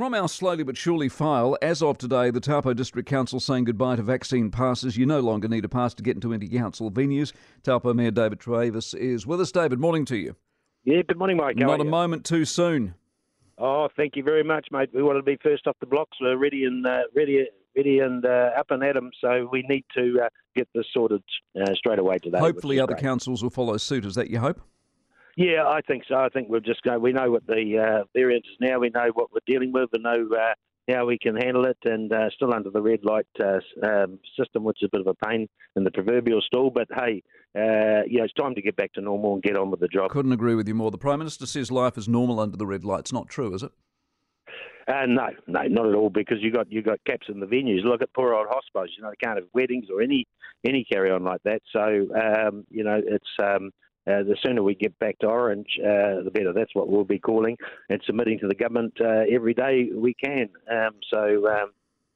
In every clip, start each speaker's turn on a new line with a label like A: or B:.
A: From our slowly but surely file, as of today, the Taupo District Council saying goodbye to vaccine passes. You no longer need a pass to get into any council venues. Taupo Mayor David Trewavas is with us. David, morning to you.
B: Yeah, good morning, Mike. How
A: Not a
B: you?
A: moment too soon.
B: Oh, thank you very much, mate. We want to be first off the blocks. We're ready and uh, ready, ready and uh, up and at 'em. So we need to uh, get this sorted uh, straight away today.
A: Hopefully, other
B: great.
A: councils will follow suit. Is that your hope?
B: Yeah, I think so. I think we've just go. We know what the uh, variant is now. We know what we're dealing with. We know uh, how we can handle it, and uh, still under the red light uh, um, system, which is a bit of a pain in the proverbial stall. But hey, uh, you know, it's time to get back to normal and get on with the job.
A: Couldn't agree with you more. The Prime Minister says life is normal under the red light. It's Not true, is it?
B: Uh, no, no, not at all. Because you got you got caps in the venues. Look at poor old hospitals. You know, they can't have weddings or any any carry on like that. So um, you know, it's um, uh, the sooner we get back to orange, uh, the better. That's what we'll be calling and submitting to the government uh, every day we can. Um, so. Um,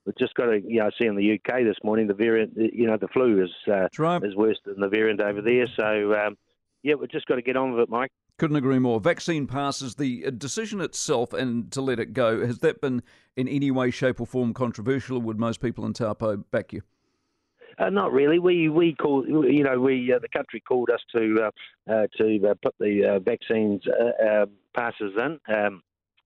B: We've just got to, you know, see in the UK this morning the variant, you know, the flu is uh,
A: right.
B: is worse than the variant over there. So, um, yeah, we've just got to get on with it, Mike.
A: Couldn't agree more. Vaccine passes, the uh, decision itself and to let it go, has that been in any way, shape, or form controversial, or would most people in Taupo back you?
B: Uh, not really. We we call you know we uh, the country called us to uh, uh, to uh, put the uh, vaccines uh, passes in. Um,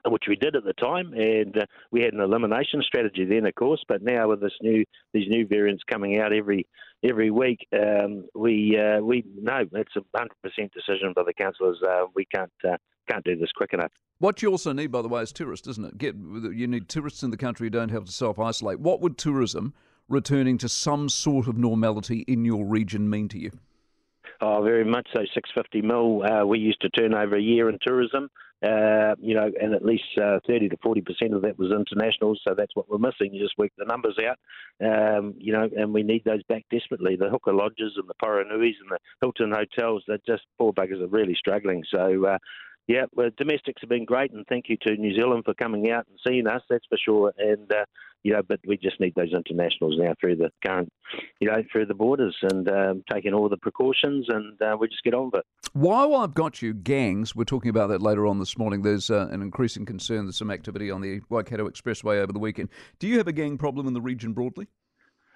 B: which we did at the time, and we had an elimination strategy then, of course. But now with this new these new variants coming out every every week, um, we we no, it's a hundred percent decision by the councillors. We can't can't do this quick enough.
A: What you also need, by the way, is tourists, isn't it? Get you need tourists in the country who don't have to self isolate. What would tourism returning to some sort of normality in your region mean to you?
B: Oh, very much so. Six fifty mil. Uh, we used to turn over a year in tourism. Uh, you know, and at least uh, thirty to forty percent of that was international. So that's what we're missing. You just work the numbers out. Um, you know, and we need those back desperately. The Huka Lodges and the Poronuis and the Hilton hotels. They're just poor buggers are really struggling. So. Yeah, well, domestics have been great, and thank you to New Zealand for coming out and seeing us. That's for sure. And uh, you know, but we just need those internationals now through the current, you know, through the borders and um, taking all the precautions, and uh, we just get on with it.
A: While I've got you, gangs, we're talking about that later on this morning. There's uh, an increasing concern. There's some activity on the Waikato Expressway over the weekend. Do you have a gang problem in the region broadly?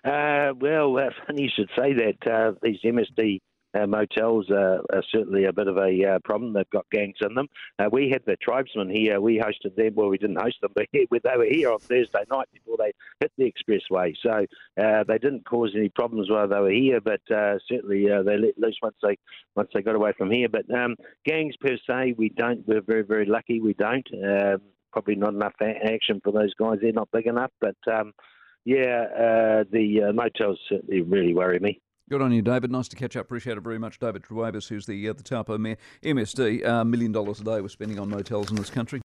B: Uh, well, uh, funny you should say that. Uh, these MSD uh, motels uh, are certainly a bit of a uh, problem. They've got gangs in them. Uh, we had the tribesmen here. We hosted them. Well, we didn't host them, but they were here on Thursday night before they hit the expressway. So uh, they didn't cause any problems while they were here, but uh, certainly they let loose once they once they got away from here. But um, gangs per se, we don't. We're very very lucky. We don't. Um, probably not enough action for those guys. They're not big enough, but. Um, yeah, the motels certainly really worry me.
A: Good on you, David. Nice to catch up. Appreciate it very much. David Trewavas, who's the uh, the Taupo Mayor, MSD, uh, million dollars a day we're spending on motels in this country.